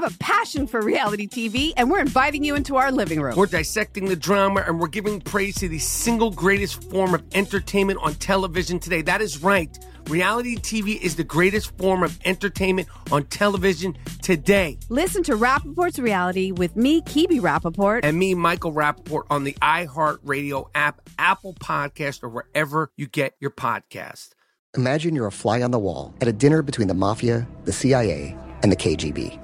have a passion for reality TV, and we're inviting you into our living room. We're dissecting the drama and we're giving praise to the single greatest form of entertainment on television today. That is right. Reality TV is the greatest form of entertainment on television today. Listen to Rapaport's Reality with me, Kebby Rapaport. And me, Michael Rapaport, on the iHeartRadio app, Apple Podcast, or wherever you get your podcast. Imagine you're a fly on the wall at a dinner between the mafia, the CIA, and the KGB.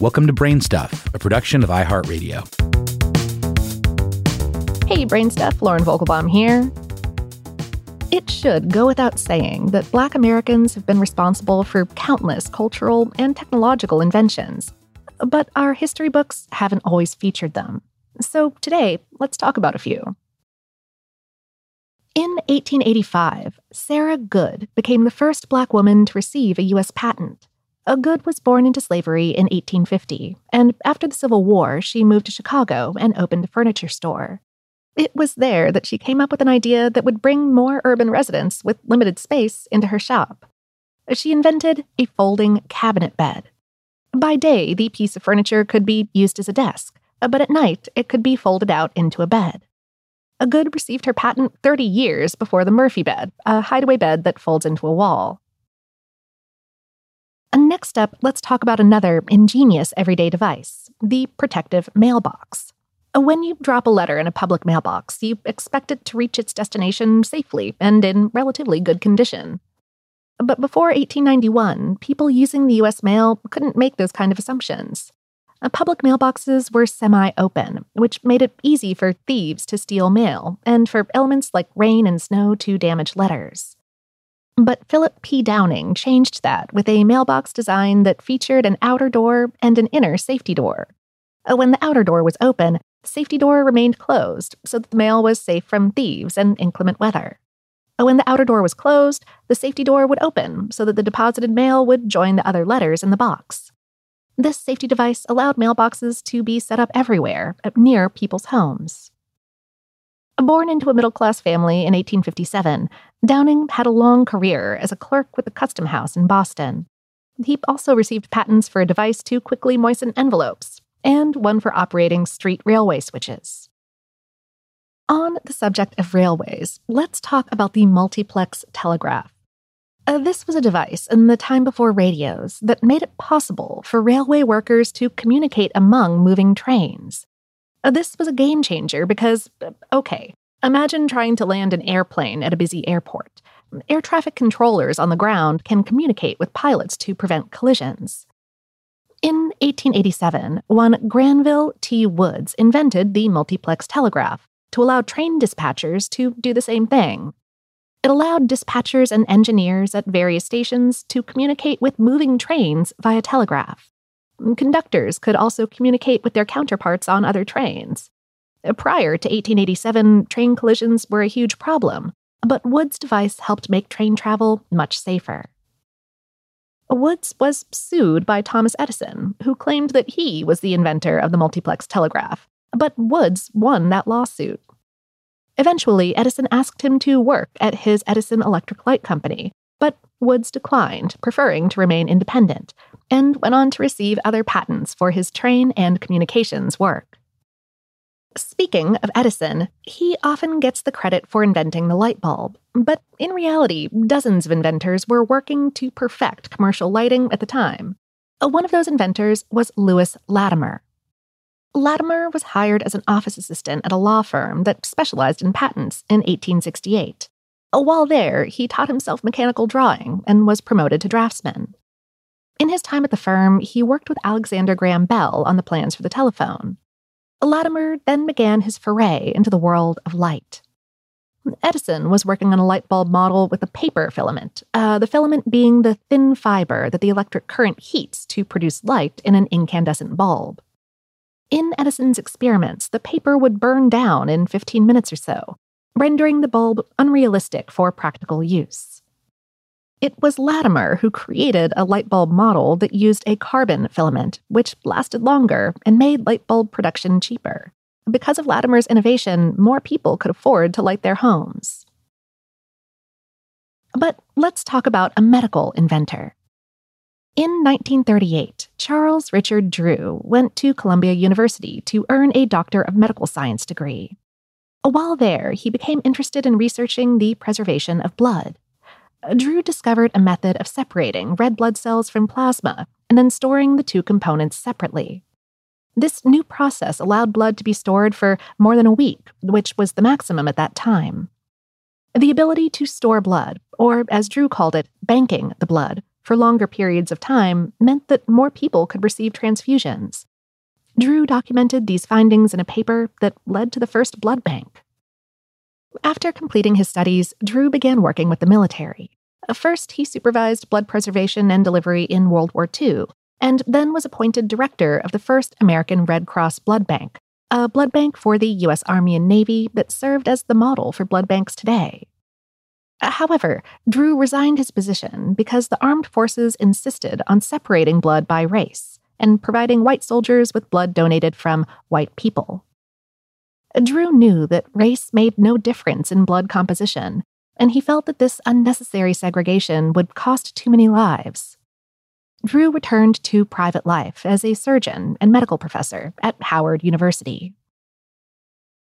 Welcome to Brain Stuff, a production of iHeartRadio. Hey, Brain Stuff, Lauren Vogelbaum here. It should go without saying that Black Americans have been responsible for countless cultural and technological inventions, but our history books haven't always featured them. So today, let's talk about a few. In 1885, Sarah Goode became the first Black woman to receive a U.S. patent. A Goode was born into slavery in 1850, and after the Civil War, she moved to Chicago and opened a furniture store. It was there that she came up with an idea that would bring more urban residents with limited space into her shop. She invented a folding cabinet bed. By day, the piece of furniture could be used as a desk, but at night, it could be folded out into a bed. A Goode received her patent 30 years before the Murphy bed, a hideaway bed that folds into a wall. And next up, let's talk about another ingenious everyday device the protective mailbox. When you drop a letter in a public mailbox, you expect it to reach its destination safely and in relatively good condition. But before 1891, people using the US mail couldn't make those kind of assumptions. Uh, public mailboxes were semi open, which made it easy for thieves to steal mail and for elements like rain and snow to damage letters. But Philip P. Downing changed that with a mailbox design that featured an outer door and an inner safety door. Uh, when the outer door was open, the safety door remained closed so that the mail was safe from thieves and inclement weather. Uh, when the outer door was closed, the safety door would open so that the deposited mail would join the other letters in the box. This safety device allowed mailboxes to be set up everywhere, uh, near people's homes. Born into a middle class family in 1857, Downing had a long career as a clerk with the Custom House in Boston. He also received patents for a device to quickly moisten envelopes and one for operating street railway switches. On the subject of railways, let's talk about the multiplex telegraph. Uh, this was a device in the time before radios that made it possible for railway workers to communicate among moving trains. Uh, this was a game changer because, uh, okay, imagine trying to land an airplane at a busy airport. Air traffic controllers on the ground can communicate with pilots to prevent collisions. In 1887, one Granville T. Woods invented the multiplex telegraph to allow train dispatchers to do the same thing. It allowed dispatchers and engineers at various stations to communicate with moving trains via telegraph. Conductors could also communicate with their counterparts on other trains. Prior to 1887, train collisions were a huge problem, but Wood's device helped make train travel much safer. Woods was sued by Thomas Edison, who claimed that he was the inventor of the multiplex telegraph, but Woods won that lawsuit. Eventually, Edison asked him to work at his Edison Electric Light Company, but Woods declined, preferring to remain independent, and went on to receive other patents for his train and communications work. Speaking of Edison, he often gets the credit for inventing the light bulb, but in reality, dozens of inventors were working to perfect commercial lighting at the time. Uh, one of those inventors was Lewis Latimer. Latimer was hired as an office assistant at a law firm that specialized in patents in 1868. Uh, while there, he taught himself mechanical drawing and was promoted to draftsman. In his time at the firm, he worked with Alexander Graham Bell on the plans for the telephone. Latimer then began his foray into the world of light. Edison was working on a light bulb model with a paper filament, uh, the filament being the thin fiber that the electric current heats to produce light in an incandescent bulb. In Edison's experiments, the paper would burn down in 15 minutes or so, rendering the bulb unrealistic for practical use. It was Latimer who created a light bulb model that used a carbon filament, which lasted longer and made light bulb production cheaper. Because of Latimer's innovation, more people could afford to light their homes. But let's talk about a medical inventor. In 1938, Charles Richard Drew went to Columbia University to earn a Doctor of Medical Science degree. While there, he became interested in researching the preservation of blood. Drew discovered a method of separating red blood cells from plasma and then storing the two components separately. This new process allowed blood to be stored for more than a week, which was the maximum at that time. The ability to store blood, or as Drew called it, banking the blood, for longer periods of time meant that more people could receive transfusions. Drew documented these findings in a paper that led to the first blood bank. After completing his studies, Drew began working with the military. First, he supervised blood preservation and delivery in World War II, and then was appointed director of the first American Red Cross Blood Bank, a blood bank for the U.S. Army and Navy that served as the model for blood banks today. However, Drew resigned his position because the armed forces insisted on separating blood by race and providing white soldiers with blood donated from white people. Drew knew that race made no difference in blood composition, and he felt that this unnecessary segregation would cost too many lives. Drew returned to private life as a surgeon and medical professor at Howard University.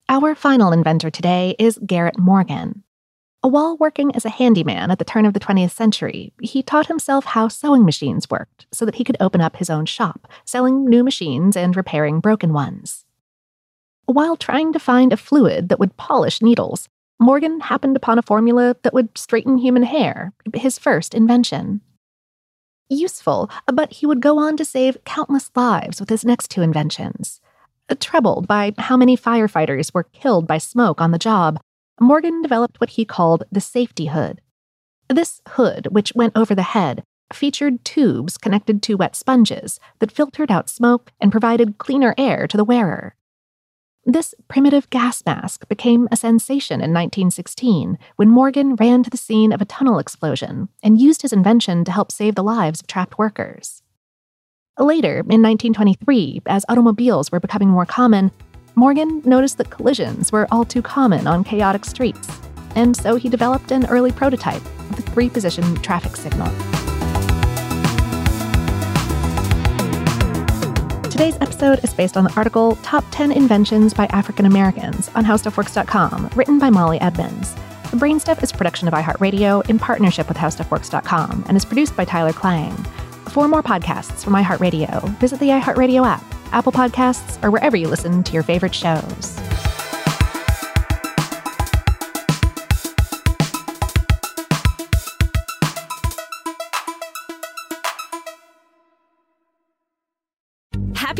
Our final inventor today is Garrett Morgan. While working as a handyman at the turn of the 20th century, he taught himself how sewing machines worked so that he could open up his own shop, selling new machines and repairing broken ones. While trying to find a fluid that would polish needles, Morgan happened upon a formula that would straighten human hair, his first invention. Useful, but he would go on to save countless lives with his next two inventions. Troubled by how many firefighters were killed by smoke on the job, Morgan developed what he called the safety hood. This hood, which went over the head, featured tubes connected to wet sponges that filtered out smoke and provided cleaner air to the wearer. This primitive gas mask became a sensation in 1916 when Morgan ran to the scene of a tunnel explosion and used his invention to help save the lives of trapped workers. Later, in 1923, as automobiles were becoming more common, Morgan noticed that collisions were all too common on chaotic streets, and so he developed an early prototype of the three position traffic signal. Today's episode is based on the article Top 10 Inventions by African Americans on HowStuffWorks.com, written by Molly Edmonds. The Brainstuff is a production of iHeartRadio in partnership with HowStuffWorks.com and is produced by Tyler Klang. For more podcasts from iHeartRadio, visit the iHeartRadio app, Apple Podcasts, or wherever you listen to your favorite shows.